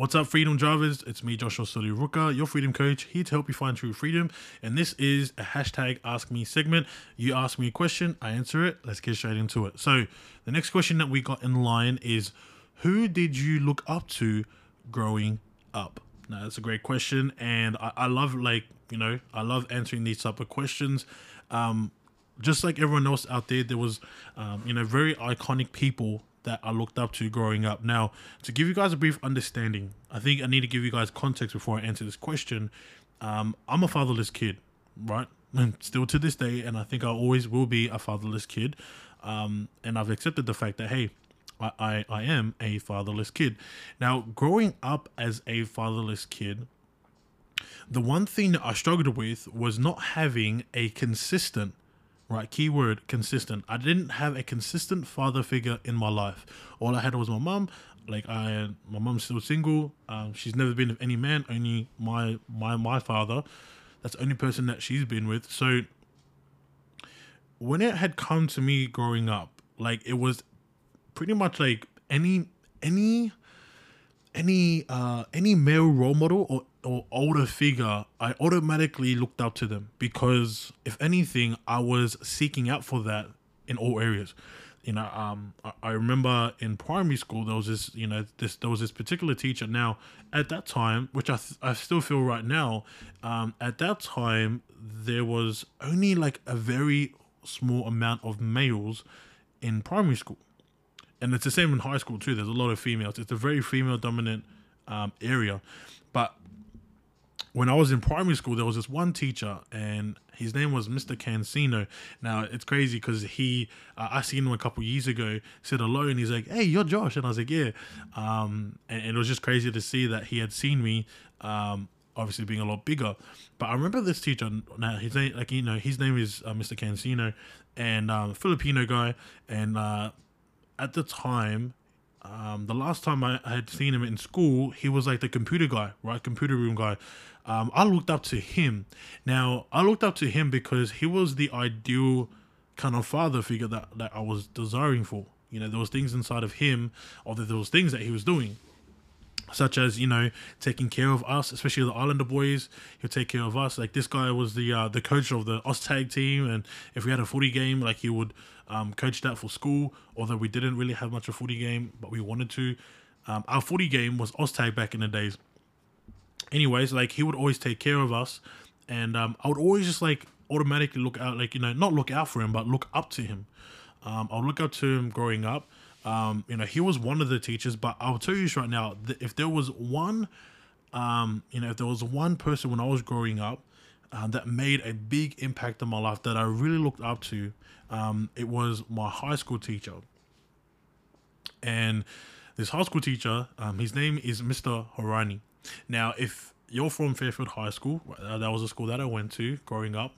What's up, freedom drivers? It's me, Joshua Soli Ruka, your freedom coach, here to help you find true freedom. And this is a hashtag Ask Me segment. You ask me a question, I answer it. Let's get straight into it. So, the next question that we got in line is Who did you look up to growing up? Now, that's a great question. And I, I love, like, you know, I love answering these type of questions. Um, just like everyone else out there, there was, um, you know, very iconic people that I looked up to growing up. Now, to give you guys a brief understanding, I think I need to give you guys context before I answer this question. Um, I'm a fatherless kid, right? And still to this day, and I think I always will be a fatherless kid. Um, and I've accepted the fact that, hey, I, I, I am a fatherless kid. Now, growing up as a fatherless kid, the one thing that I struggled with was not having a consistent right keyword consistent. I didn't have a consistent father figure in my life. All i had was my mom like i my mom's still single. Um, she's never been with any man only my my my father. That's the only person that she's been with. So when it had come to me growing up like it was pretty much like any any any uh any male role model or or older figure, I automatically looked up to them because if anything, I was seeking out for that in all areas. You know, um, I, remember in primary school there was this, you know, this there was this particular teacher. Now, at that time, which I th- I still feel right now, um, at that time there was only like a very small amount of males in primary school, and it's the same in high school too. There's a lot of females. It's a very female dominant um, area, but when I was in primary school, there was this one teacher, and his name was Mr. Cancino. Now it's crazy because he, uh, I seen him a couple years ago, said hello, and he's like, "Hey, you're Josh," and I was like, "Yeah," um, and, and, it was just crazy to see that he had seen me. Um, obviously being a lot bigger, but I remember this teacher. Now his name, like you know, his name is uh, Mr. Cancino, and um, Filipino guy, and uh, at the time um, the last time I had seen him in school, he was like the computer guy, right? Computer room guy. Um, I looked up to him. Now, I looked up to him because he was the ideal kind of father figure that, that I was desiring for. You know, there was things inside of him, or there was things that he was doing such as you know taking care of us, especially the Islander boys. He'll take care of us. Like this guy was the uh, the coach of the Oztag team, and if we had a footy game, like he would um, coach that for school. Although we didn't really have much of footy game, but we wanted to. Um, our footy game was Oztag back in the days. Anyways, like he would always take care of us, and um, I would always just like automatically look out, like you know, not look out for him, but look up to him. Um, I'll look up to him growing up um, you know, he was one of the teachers, but I'll tell you this right now, if there was one, um, you know, if there was one person when I was growing up uh, that made a big impact on my life that I really looked up to, um, it was my high school teacher. And this high school teacher, um, his name is Mr. Horani. Now, if you're from Fairfield High School, uh, that was a school that I went to growing up.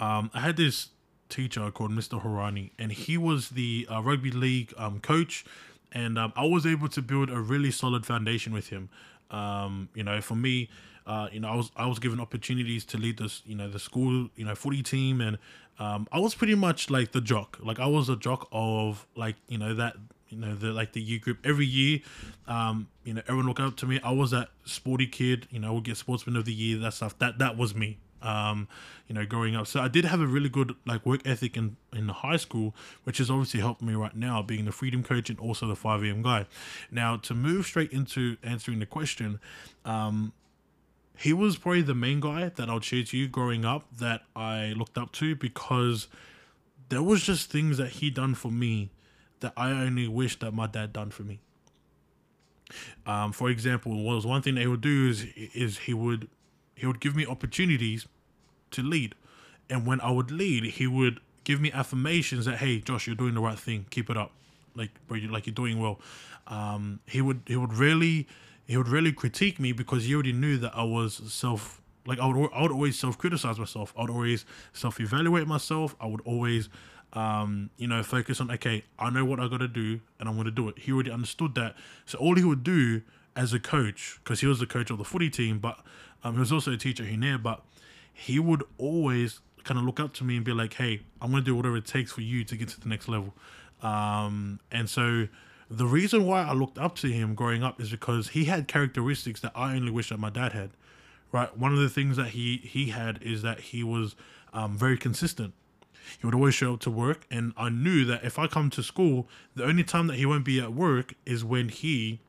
Um, I had this teacher called Mr. Horani, and he was the uh, rugby league um, coach, and um, I was able to build a really solid foundation with him. Um, you know, for me, uh, you know, I was I was given opportunities to lead this, you know, the school, you know, footy team, and um, I was pretty much like the jock. Like I was a jock of like you know that you know the like the U group every year. Um, you know, everyone looked up to me. I was that sporty kid. You know, would get sportsman of the year. That stuff. That that was me um, you know, growing up. So I did have a really good like work ethic in in high school, which has obviously helped me right now, being the freedom coach and also the five AM guy. Now to move straight into answering the question, um, he was probably the main guy that I'll share to you growing up that I looked up to because there was just things that he done for me that I only wish that my dad done for me. Um, for example, was one thing that he would do is is he would he would give me opportunities to lead. And when I would lead, he would give me affirmations that, hey, Josh, you're doing the right thing. Keep it up. Like, bro, you like you're doing well. Um, he would he would really he would really critique me because he already knew that I was self like I would I would always self criticize myself. I would always self evaluate myself. I would always um, you know, focus on okay, I know what I got to do and I'm going to do it. He already understood that. So all he would do as a coach, because he was the coach of the footy team, but um, he was also a teacher here, but he would always kind of look up to me and be like, "Hey, I'm gonna do whatever it takes for you to get to the next level." Um, and so the reason why I looked up to him growing up is because he had characteristics that I only wish that my dad had. Right. One of the things that he he had is that he was um, very consistent. He would always show up to work, and I knew that if I come to school, the only time that he won't be at work is when he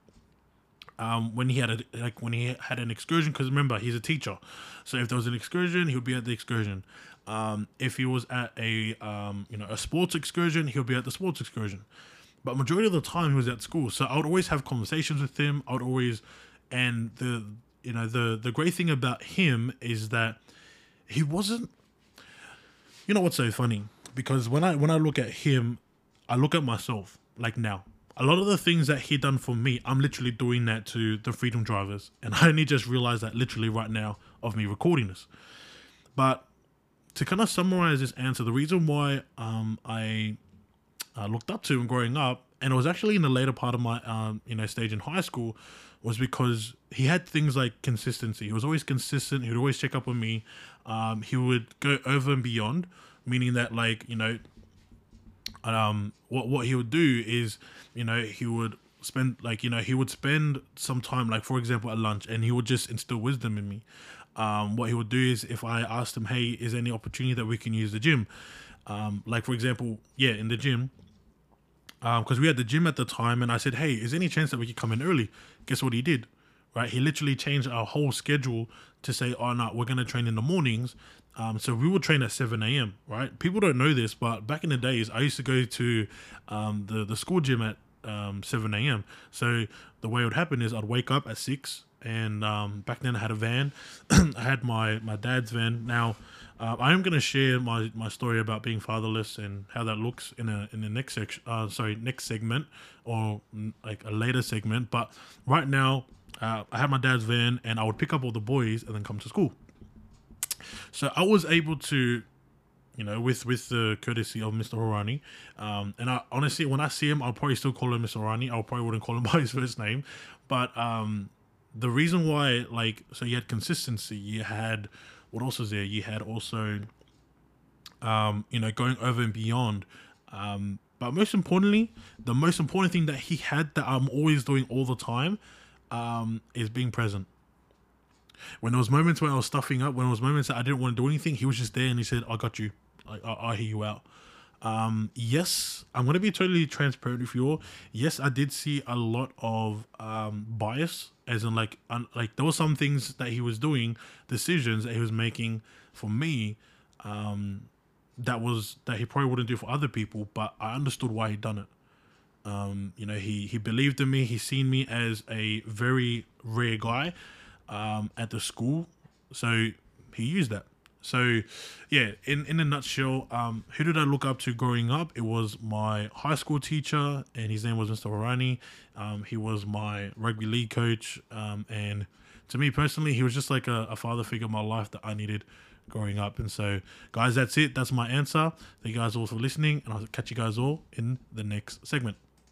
um, when he had a like when he had an excursion because remember he's a teacher. So if there was an excursion he would be at the excursion. Um, if he was at a um, you know a sports excursion he would be at the sports excursion. But majority of the time he was at school. So i would always have conversations with him. I would always and the you know the the great thing about him is that he wasn't you know what's so funny? Because when i when i look at him i look at myself like now a lot of the things that he done for me, I'm literally doing that to the Freedom Drivers, and I only just realized that literally right now of me recording this. But to kind of summarize this answer, the reason why um, I uh, looked up to him growing up, and it was actually in the later part of my um, you know stage in high school, was because he had things like consistency. He was always consistent. He would always check up on me. Um, he would go over and beyond, meaning that like you know um, what what he would do is, you know, he would spend like you know he would spend some time like for example at lunch, and he would just instill wisdom in me. Um, what he would do is if I asked him, hey, is there any opportunity that we can use the gym? Um, like for example, yeah, in the gym, because um, we had the gym at the time, and I said, hey, is any chance that we could come in early? Guess what he did? Right, he literally changed our whole schedule to say, oh no, we're gonna train in the mornings, um, so we would train at 7 a.m. Right? People don't know this, but back in the days, I used to go to um, the the school gym at um, 7 a.m. So the way it would happen is I'd wake up at six, and um, back then I had a van. I had my my dad's van. Now uh, I am going to share my, my story about being fatherless and how that looks in a in the next section. Uh, sorry, next segment or like a later segment. But right now, uh, I had my dad's van, and I would pick up all the boys and then come to school. So I was able to, you know, with with the courtesy of Mr. Horani, um, and I honestly, when I see him, I'll probably still call him Mr. Horani. I probably wouldn't call him by his first name, but um, the reason why, like, so you had consistency. You had what else is there? You had also, um, you know, going over and beyond. Um, but most importantly, the most important thing that he had that I'm always doing all the time um, is being present. When there was moments where I was stuffing up, when there was moments that I didn't want to do anything, he was just there and he said, "I got you. I, I, I hear you out." Um, yes, I'm gonna be totally transparent with you all. Yes, I did see a lot of um, bias, as in like, un- like there were some things that he was doing, decisions that he was making for me, um, that was that he probably wouldn't do for other people. But I understood why he done it. Um, you know, he he believed in me. He seen me as a very rare guy um, at the school, so he used that. So, yeah, in, in a nutshell, um, who did I look up to growing up? It was my high school teacher, and his name was Mr. Horani. Um, he was my rugby league coach, um, and to me personally, he was just like a, a father figure in my life that I needed growing up. And so, guys, that's it. That's my answer. Thank you guys all for listening, and I'll catch you guys all in the next segment.